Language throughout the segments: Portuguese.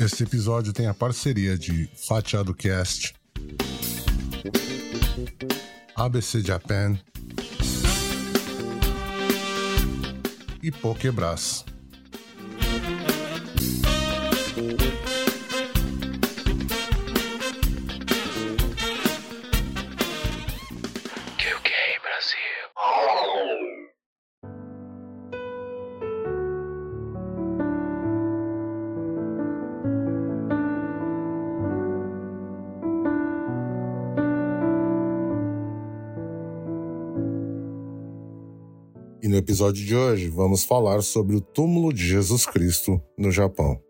Este episódio tem a parceria de Fatiado Cast, ABC Japan e Pokebras. E no episódio de hoje vamos falar sobre o túmulo de Jesus Cristo no Japão.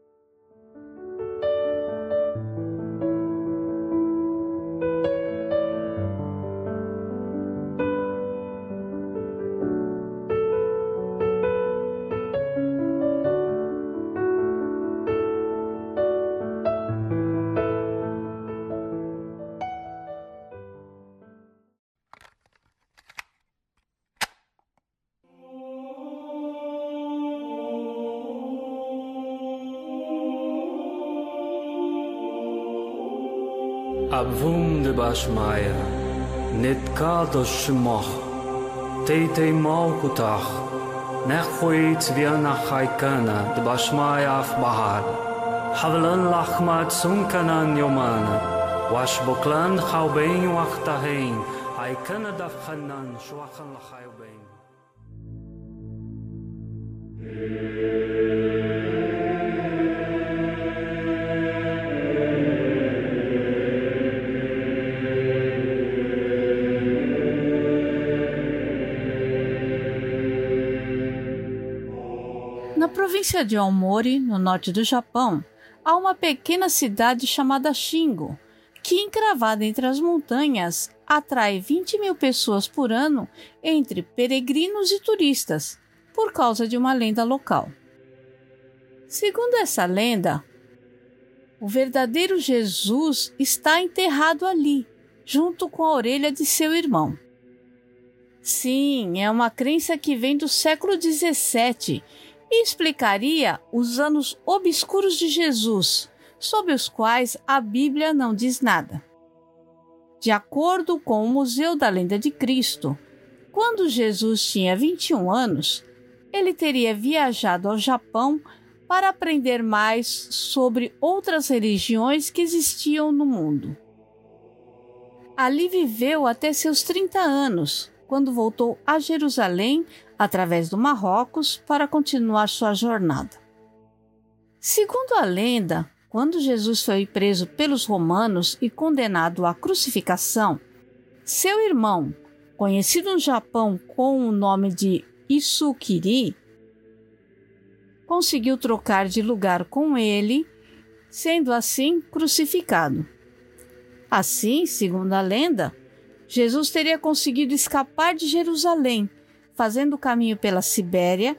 Abwum de Bashmaya, Nitkado Shmoch, Tete Malkutach, Nechwit Viana Haikana, de Bashmaya af Bahar, Havlan Lachmat Sunkanan Yomana, Washboklan Chaubein Wachtahein, Haikana Daf Hanan, Shwachan Lachaubein. Na província de Aomori, no norte do Japão, há uma pequena cidade chamada Shingo, que, encravada entre as montanhas, atrai 20 mil pessoas por ano entre peregrinos e turistas, por causa de uma lenda local. Segundo essa lenda, o verdadeiro Jesus está enterrado ali, junto com a orelha de seu irmão. Sim, é uma crença que vem do século XVII e explicaria os anos obscuros de Jesus, sobre os quais a Bíblia não diz nada. De acordo com o Museu da Lenda de Cristo, quando Jesus tinha 21 anos, ele teria viajado ao Japão para aprender mais sobre outras religiões que existiam no mundo. Ali viveu até seus 30 anos, quando voltou a Jerusalém através do Marrocos para continuar sua jornada. Segundo a lenda, quando Jesus foi preso pelos romanos e condenado à crucificação, seu irmão, conhecido no Japão com o nome de Isukiri, conseguiu trocar de lugar com ele, sendo assim crucificado. Assim, segundo a lenda, Jesus teria conseguido escapar de Jerusalém, fazendo o caminho pela Sibéria,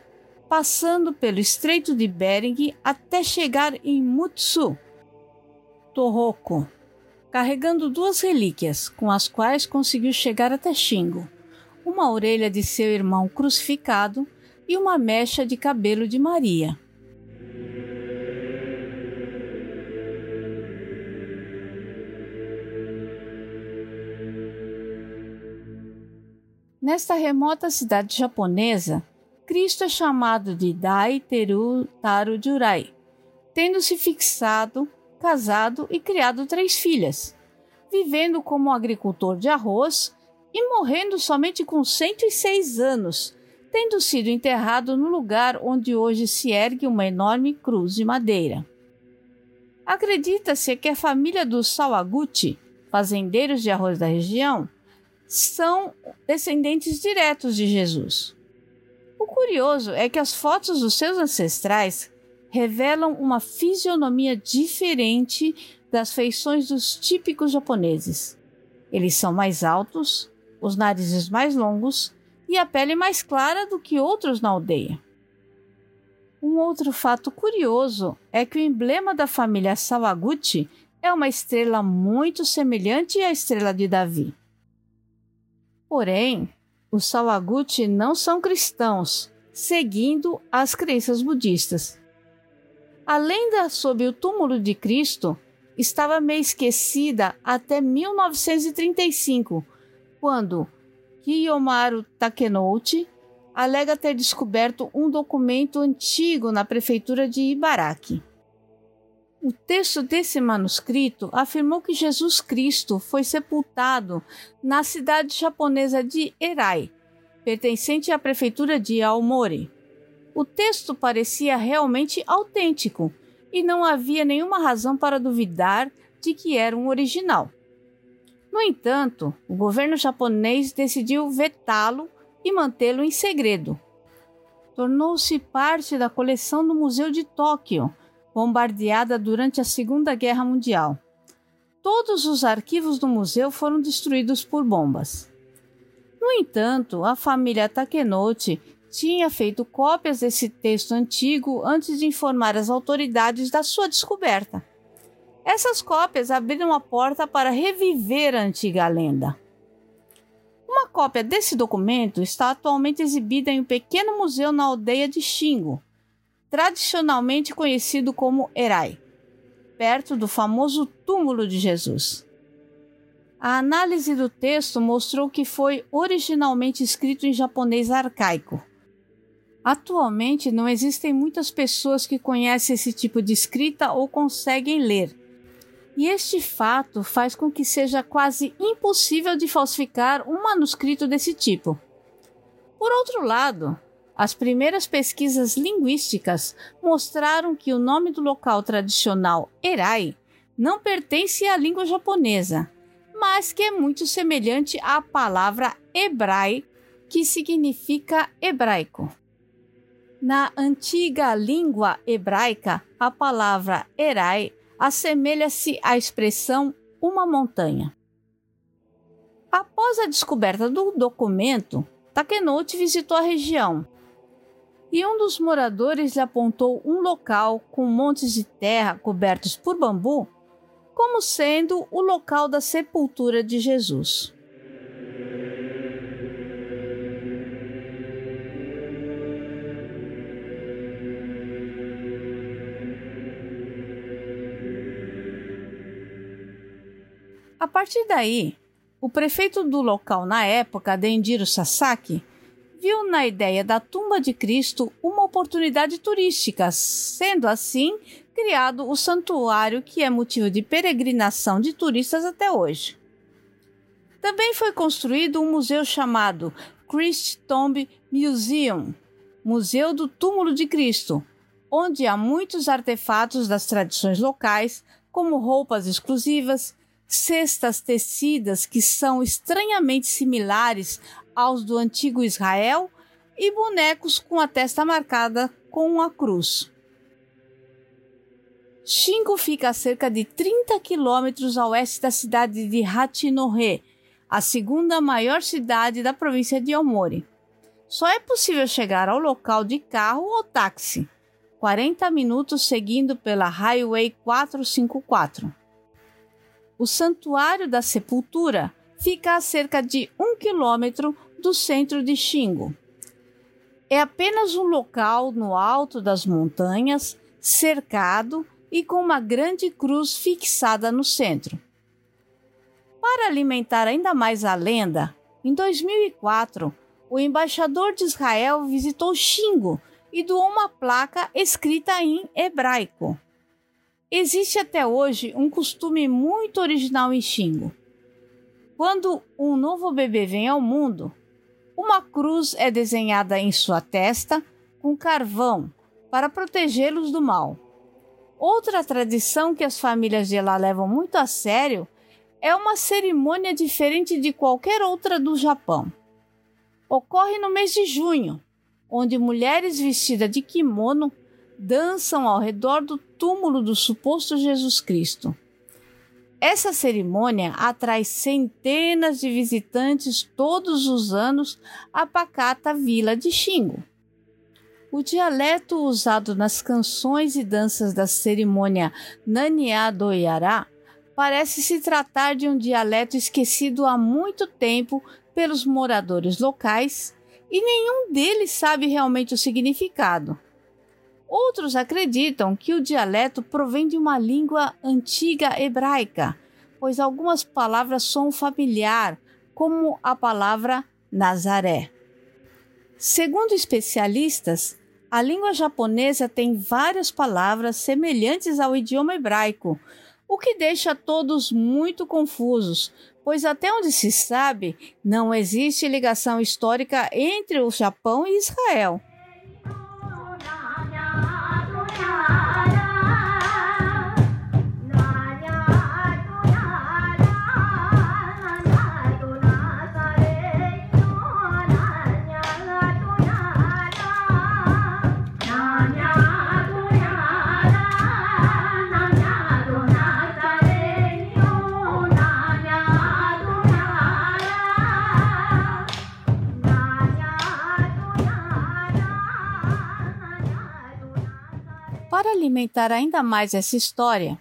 passando pelo Estreito de Bering até chegar em Mutsu, Torroco, carregando duas relíquias com as quais conseguiu chegar até Shingo: uma orelha de seu irmão crucificado e uma mecha de cabelo de Maria. Nesta remota cidade japonesa, Cristo é chamado de Dai Teru Taru Jurai, tendo se fixado, casado e criado três filhas, vivendo como agricultor de arroz e morrendo somente com 106 anos, tendo sido enterrado no lugar onde hoje se ergue uma enorme cruz de madeira. Acredita-se que a família dos Sawaguchi, fazendeiros de arroz da região, são descendentes diretos de Jesus. O curioso é que as fotos dos seus ancestrais revelam uma fisionomia diferente das feições dos típicos japoneses. Eles são mais altos, os narizes mais longos e a pele mais clara do que outros na aldeia. Um outro fato curioso é que o emblema da família Sawaguchi é uma estrela muito semelhante à estrela de Davi. Porém, os Sawaguchi não são cristãos, seguindo as crenças budistas. A lenda sobre o túmulo de Cristo estava meio esquecida até 1935, quando Kiyomaru Takenouchi alega ter descoberto um documento antigo na prefeitura de Ibaraki. O texto desse manuscrito afirmou que Jesus Cristo foi sepultado na cidade japonesa de Erai, pertencente à prefeitura de Aomori. O texto parecia realmente autêntico e não havia nenhuma razão para duvidar de que era um original. No entanto, o governo japonês decidiu vetá-lo e mantê-lo em segredo. Tornou-se parte da coleção do Museu de Tóquio, bombardeada durante a Segunda Guerra Mundial. Todos os arquivos do museu foram destruídos por bombas. No entanto, a família Takenouchi tinha feito cópias desse texto antigo antes de informar as autoridades da sua descoberta. Essas cópias abriram a porta para reviver a antiga lenda. Uma cópia desse documento está atualmente exibida em um pequeno museu na aldeia de Shingo, tradicionalmente conhecido como Erai, perto do famoso túmulo de Jesus. A análise do texto mostrou que foi originalmente escrito em japonês arcaico. Atualmente não existem muitas pessoas que conhecem esse tipo de escrita ou conseguem ler. E este fato faz com que seja quase impossível de falsificar um manuscrito desse tipo. Por outro lado, as primeiras pesquisas linguísticas mostraram que o nome do local tradicional Erai não pertence à língua japonesa, mas que é muito semelhante à palavra hebrai, que significa hebraico. Na antiga língua hebraica, a palavra Erai assemelha-se à expressão uma montanha. Após a descoberta do documento, Takenouchi visitou a região e um dos moradores lhe apontou um local com montes de terra cobertos por bambu como sendo o local da sepultura de Jesus. A partir daí, o prefeito do local na época, Dendiro Sasaki, viu na ideia da tumba de Cristo uma oportunidade turística, sendo assim criado o santuário que é motivo de peregrinação de turistas até hoje. Também foi construído um museu chamado Christ Tomb Museum, Museu do Túmulo de Cristo, onde há muitos artefatos das tradições locais, como roupas exclusivas, cestas tecidas que são estranhamente similares aos do antigo Israel e bonecos com a testa marcada com uma cruz. Shingo fica a cerca de 30 quilômetros a oeste da cidade de Hachinohe, a segunda maior cidade da província de Aomori. Só é possível chegar ao local de carro ou táxi, 40 minutos seguindo pela Highway 454. O Santuário da Sepultura fica a cerca de um quilômetro do centro de Shingo. É apenas um local no alto das montanhas, cercado e com uma grande cruz fixada no centro. Para alimentar ainda mais a lenda, em 2004, o embaixador de Israel visitou Xingo e doou uma placa escrita em hebraico. Existe até hoje um costume muito original em Xingo. Quando um novo bebê vem ao mundo, uma cruz é desenhada em sua testa com carvão para protegê-los do mal. Outra tradição que as famílias de lá levam muito a sério é uma cerimônia diferente de qualquer outra do Japão. Ocorre no mês de junho, onde mulheres vestidas de kimono dançam ao redor do túmulo do suposto Jesus Cristo. Essa cerimônia atrai centenas de visitantes todos os anos à pacata vila de Xingo. O dialeto usado nas canções e danças da cerimônia Naniá do Iará parece se tratar de um dialeto esquecido há muito tempo pelos moradores locais e nenhum deles sabe realmente o significado. Outros acreditam que o dialeto provém de uma língua antiga hebraica, pois algumas palavras são familiar, como a palavra Nazaré. Segundo especialistas, a língua japonesa tem várias palavras semelhantes ao idioma hebraico, o que deixa todos muito confusos, pois até onde se sabe, não existe ligação histórica entre o Japão e Israel. Alimentar ainda mais essa história,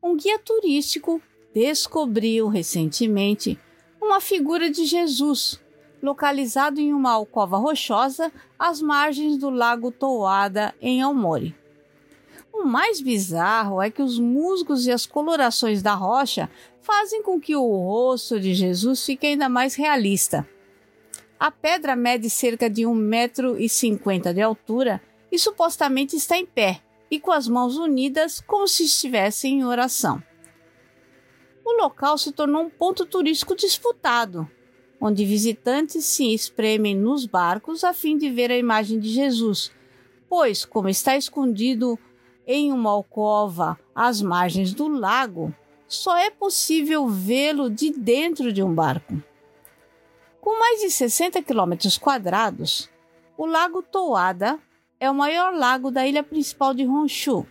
um guia turístico descobriu recentemente uma figura de Jesus, localizado em uma alcova rochosa às margens do lago Toada, em Almori. O mais bizarro é que os musgos e as colorações da rocha fazem com que o rosto de Jesus fique ainda mais realista. A pedra mede cerca de 1,50m de altura e supostamente está em pé, e com as mãos unidas como se estivessem em oração. O local se tornou um ponto turístico disputado, onde visitantes se espremem nos barcos a fim de ver a imagem de Jesus, pois, como está escondido em uma alcova às margens do lago, só é possível vê-lo de dentro de um barco. Com mais de 60 quilômetros quadrados, o Lago Toada é o maior lago da ilha principal de Honshu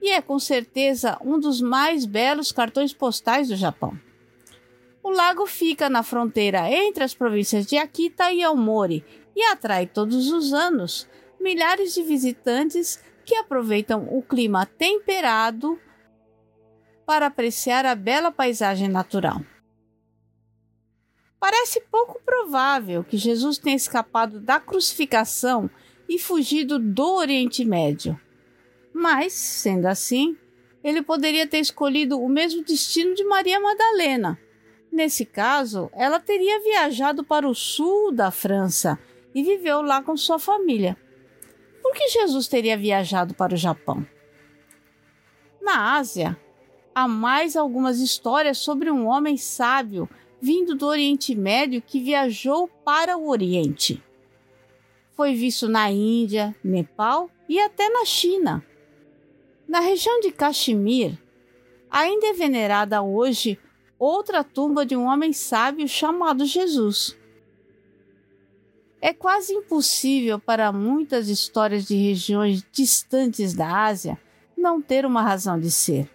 e é com certeza um dos mais belos cartões postais do Japão. O lago fica na fronteira entre as províncias de Akita e Aomori e atrai todos os anos milhares de visitantes que aproveitam o clima temperado para apreciar a bela paisagem natural. Parece pouco provável que Jesus tenha escapado da crucificação e fugido do Oriente Médio. Mas, sendo assim, ele poderia ter escolhido o mesmo destino de Maria Madalena. Nesse caso, ela teria viajado para o sul da França e viveu lá com sua família. Por que Jesus teria viajado para o Japão? Na Ásia, há mais algumas histórias sobre um homem sábio vindo do Oriente Médio que viajou para o Oriente foi visto na Índia, Nepal e até na China. Na região de Caxemir, ainda é venerada hoje outra tumba de um homem sábio chamado Jesus. É quase impossível para muitas histórias de regiões distantes da Ásia não ter uma razão de ser,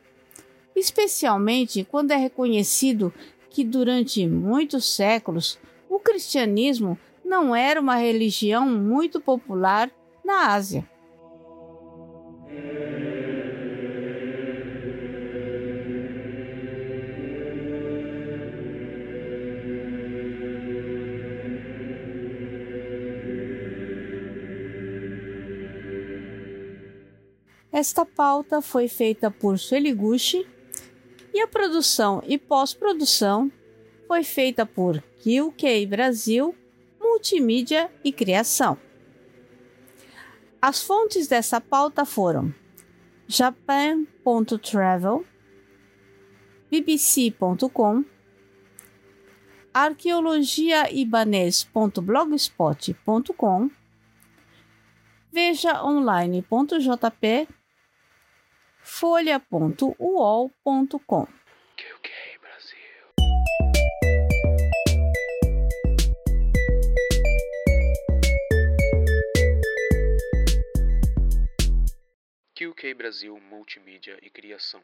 especialmente quando é reconhecido que durante muitos séculos o cristianismo não era uma religião muito popular na Ásia. Esta pauta foi feita por Sueliguchi e a produção e pós-produção foi feita por QK Brasil multimídia e criação. As fontes dessa pauta foram japan.travel, bbc.com, arqueologiaibanês.blogspot.com, vejaonline.jp, folha.uol.com. QK Brasil Multimídia e Criação.